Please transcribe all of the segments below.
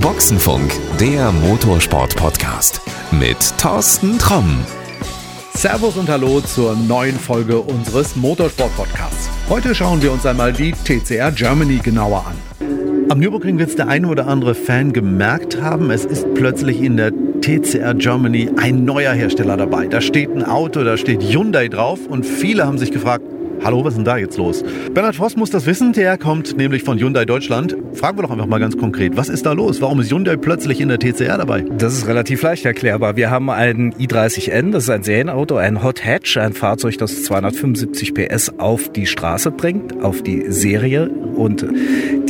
Boxenfunk, der Motorsport-Podcast mit Thorsten Tromm. Servus und Hallo zur neuen Folge unseres Motorsport-Podcasts. Heute schauen wir uns einmal die TCR Germany genauer an. Am Nürburgring wird es der eine oder andere Fan gemerkt haben. Es ist plötzlich in der TCR Germany ein neuer Hersteller dabei. Da steht ein Auto, da steht Hyundai drauf und viele haben sich gefragt, Hallo, was ist denn da jetzt los? Bernhard Voss muss das wissen, der kommt nämlich von Hyundai Deutschland. Fragen wir doch einfach mal ganz konkret, was ist da los? Warum ist Hyundai plötzlich in der TCR dabei? Das ist relativ leicht erklärbar. Wir haben einen i30N, das ist ein Serienauto, ein Hot Hatch, ein Fahrzeug, das 275 PS auf die Straße bringt, auf die Serie. Und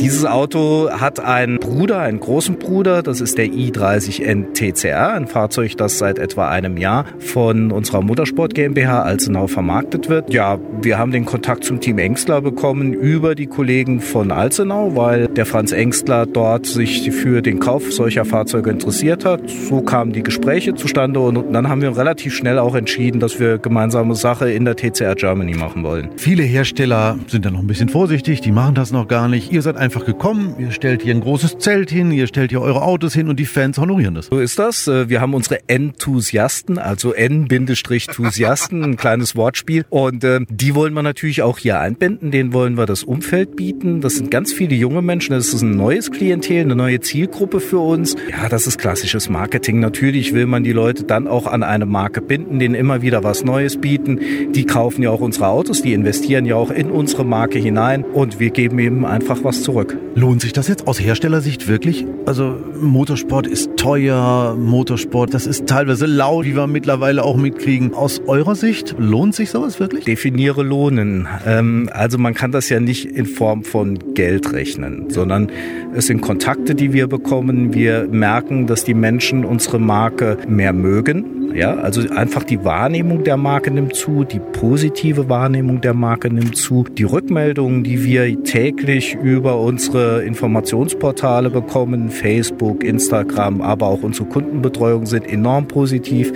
dieses Auto hat einen Bruder, einen großen Bruder, das ist der i30N TCR, ein Fahrzeug, das seit etwa einem Jahr von unserer Motorsport GmbH Alzenau vermarktet wird. Ja, wir haben den Kontakt zum Team Engstler bekommen über die Kollegen von Alzenau, weil der Franz Engstler dort sich für den Kauf solcher Fahrzeuge interessiert hat. So kamen die Gespräche zustande und dann haben wir relativ schnell auch entschieden, dass wir gemeinsame Sache in der TCR Germany machen wollen. Viele Hersteller sind da noch ein bisschen vorsichtig, die machen das noch gar nicht. Ihr seid einfach gekommen, ihr stellt hier ein großes Zelt hin, ihr stellt hier eure Autos hin und die Fans honorieren das. So ist das. Wir haben unsere Enthusiasten, also N-Thusiasten, ein kleines Wortspiel und äh, die wollen wir natürlich auch hier einbinden. Denen wollen wir das Umfeld bieten. Das sind ganz viele junge Menschen. Das ist ein neues Klientel, eine neue Zielgruppe für uns. Ja, das ist klassisches Marketing. Natürlich will man die Leute dann auch an eine Marke binden, denen immer wieder was Neues bieten. Die kaufen ja auch unsere Autos, die investieren ja auch in unsere Marke hinein und wir geben eben einfach was zurück. Lohnt sich das jetzt aus Herstellersicht wirklich? Also Motorsport ist teuer, Motorsport, das ist teilweise laut, wie wir mittlerweile auch mitkriegen. Aus eurer Sicht lohnt sich sowas wirklich? Definiere Lohnen. Ähm, also man kann das ja nicht in Form von Geld rechnen, sondern es sind Kontakte, die wir bekommen. Wir merken, dass die Menschen unsere Marke mehr mögen ja, also einfach die Wahrnehmung der Marke nimmt zu, die positive Wahrnehmung der Marke nimmt zu. Die Rückmeldungen, die wir täglich über unsere Informationsportale bekommen, Facebook, Instagram, aber auch unsere Kundenbetreuung sind enorm positiv.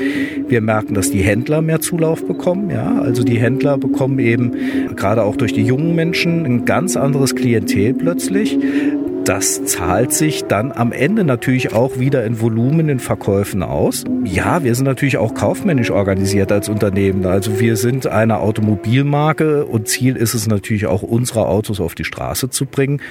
Wir merken, dass die Händler mehr Zulauf bekommen. Ja, also die Händler bekommen eben gerade auch durch die jungen Menschen ein ganz anderes Klientel plötzlich das zahlt sich dann am Ende natürlich auch wieder in Volumen in Verkäufen aus. Ja, wir sind natürlich auch kaufmännisch organisiert als Unternehmen. Also wir sind eine Automobilmarke und Ziel ist es natürlich auch, unsere Autos auf die Straße zu bringen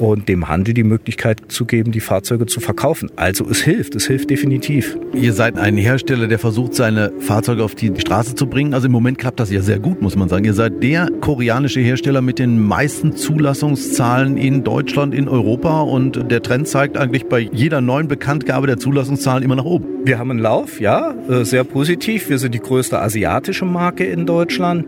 und dem Handel die Möglichkeit zu geben, die Fahrzeuge zu verkaufen. Also es hilft, es hilft definitiv. Ihr seid ein Hersteller, der versucht, seine Fahrzeuge auf die Straße zu bringen. Also im Moment klappt das ja sehr gut, muss man sagen. Ihr seid der koreanische Hersteller mit den meisten Zulassungszahlen in Deutschland, in Europa und der Trend zeigt eigentlich bei jeder neuen Bekanntgabe der Zulassungszahlen immer nach oben. Wir haben einen Lauf, ja, äh, sehr positiv. Wir sind die größte asiatische Marke in Deutschland.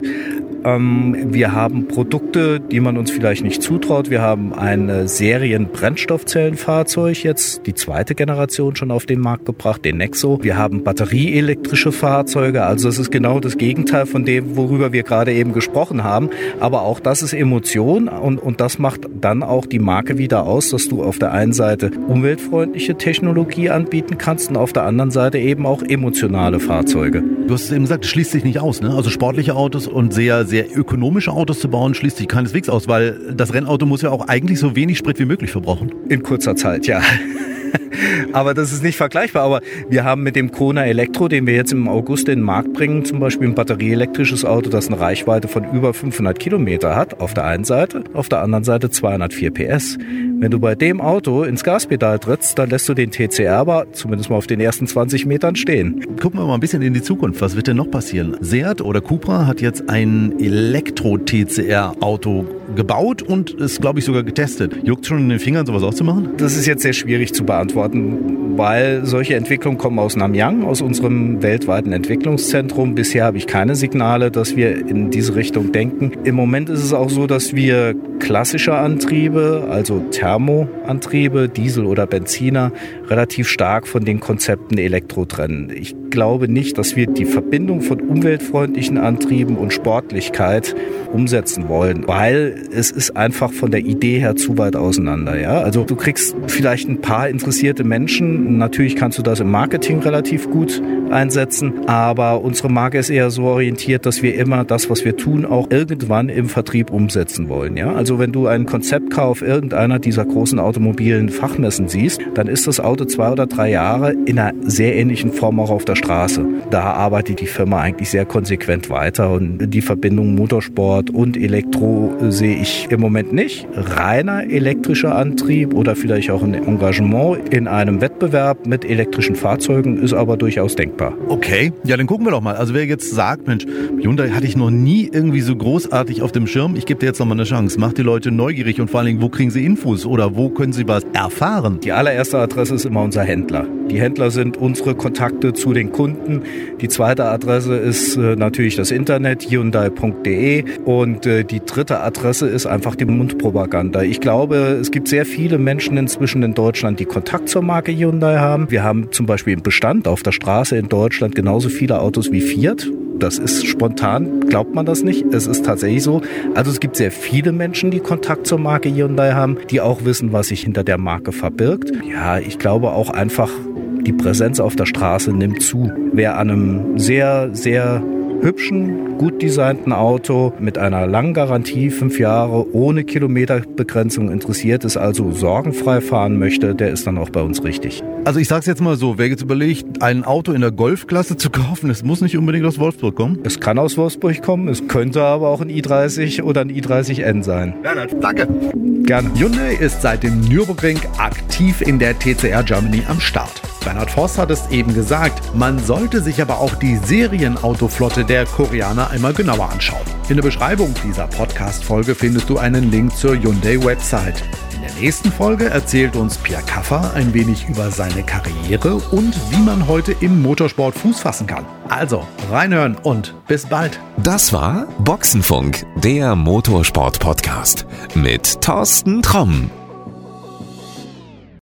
Ähm, wir haben Produkte, die man uns vielleicht nicht zutraut. Wir haben ein äh, Serien-Brennstoffzellenfahrzeug jetzt, die zweite Generation schon auf den Markt gebracht, den Nexo. Wir haben batterieelektrische Fahrzeuge. Also es ist genau das Gegenteil von dem, worüber wir gerade eben gesprochen haben. Aber auch das ist Emotion und, und das macht dann auch die Marke wieder aus, dass du auf der einen Seite umweltfreundliche Technologie anbieten kannst und auf der anderen Seite eben auch emotionale Fahrzeuge. Du hast es eben gesagt, es schließt sich nicht aus. Ne? Also sportliche Autos und sehr, sehr ökonomische Autos zu bauen, schließt sich keineswegs aus, weil das Rennauto muss ja auch eigentlich so wenig Sprit wie möglich verbrauchen. In kurzer Zeit, ja. aber das ist nicht vergleichbar. Aber wir haben mit dem Kona Elektro, den wir jetzt im August in den Markt bringen, zum Beispiel ein batterieelektrisches Auto, das eine Reichweite von über 500 Kilometer hat, auf der einen Seite, auf der anderen Seite 204 PS. Wenn du bei dem Auto ins Gaspedal trittst, dann lässt du den TCR aber zumindest mal auf den ersten 20 Metern stehen. Gucken wir mal ein bisschen in die Zukunft. Was wird denn noch passieren? Seat oder Cupra hat jetzt ein Elektro-TCR-Auto gebaut und ist, glaube ich, sogar getestet. Juckt schon in den Fingern, sowas auch zu machen? Das ist jetzt sehr schwierig zu beantworten, weil solche Entwicklungen kommen aus Namyang, aus unserem weltweiten Entwicklungszentrum. Bisher habe ich keine Signale, dass wir in diese Richtung denken. Im Moment ist es auch so, dass wir klassische Antriebe, also Thermoantriebe, Diesel oder Benziner, relativ stark von den Konzepten Elektro trennen. Ich glaube nicht, dass wir die Verbindung von umweltfreundlichen Antrieben und Sportlichkeit umsetzen wollen, weil es ist einfach von der Idee her zu weit auseinander. Ja? Also du kriegst vielleicht ein paar interessierte Menschen. Natürlich kannst du das im Marketing relativ gut einsetzen, aber unsere Marke ist eher so orientiert, dass wir immer das, was wir tun, auch irgendwann im Vertrieb umsetzen wollen. Ja? Also wenn du einen Konzeptkauf irgendeiner dieser großen automobilen Fachmessen siehst, dann ist das Auto zwei oder drei Jahre in einer sehr ähnlichen Form auch auf der Straße. Da arbeitet die Firma eigentlich sehr konsequent weiter und die Verbindung Motorsport und Elektro sehe ich im Moment nicht. Reiner elektrischer Antrieb oder vielleicht auch ein Engagement in einem Wettbewerb mit elektrischen Fahrzeugen ist aber durchaus denkbar. Okay, ja, dann gucken wir doch mal. Also wer jetzt sagt, Mensch, Hyundai hatte ich noch nie irgendwie so großartig auf dem Schirm, ich gebe dir jetzt noch mal eine Chance. Mach die Leute neugierig und vor allen Dingen, wo kriegen sie Infos oder wo können sie was erfahren? Die allererste Adresse ist immer unser Händler. Die Händler sind unsere Kontakte zu den Kunden. Die zweite Adresse ist äh, natürlich das Internet, hyundai.de. Und äh, die dritte Adresse ist einfach die Mundpropaganda. Ich glaube, es gibt sehr viele Menschen inzwischen in Deutschland, die Kontakt zur Marke Hyundai haben. Wir haben zum Beispiel im Bestand auf der Straße in Deutschland genauso viele Autos wie Fiat. Das ist spontan, glaubt man das nicht. Es ist tatsächlich so. Also es gibt sehr viele Menschen, die Kontakt zur Marke Hyundai haben, die auch wissen, was sich hinter der Marke verbirgt. Ja, ich glaube auch einfach, die Präsenz auf der Straße nimmt zu. Wer an einem sehr, sehr hübschen, gut designten Auto mit einer langen Garantie, fünf Jahre, ohne Kilometerbegrenzung interessiert ist, also sorgenfrei fahren möchte, der ist dann auch bei uns richtig. Also ich sag's jetzt mal so, wer jetzt überlegt, ein Auto in der Golfklasse zu kaufen, es muss nicht unbedingt aus Wolfsburg kommen. Es kann aus Wolfsburg kommen, es könnte aber auch ein i30 oder ein i30N sein. Bernhard, danke. Gerne. Hyundai ist seit dem Nürburgring aktiv in der TCR Germany am Start. Bernhard Voss hat es eben gesagt, man sollte sich aber auch die Serienautoflotte der Koreaner einmal genauer anschauen. In der Beschreibung dieser Podcast-Folge findest du einen Link zur Hyundai-Website. In der nächsten Folge erzählt uns Pierre Kaffer ein wenig über seine Karriere und wie man heute im Motorsport Fuß fassen kann. Also, reinhören und bis bald. Das war Boxenfunk, der Motorsport-Podcast mit Thorsten Tromm.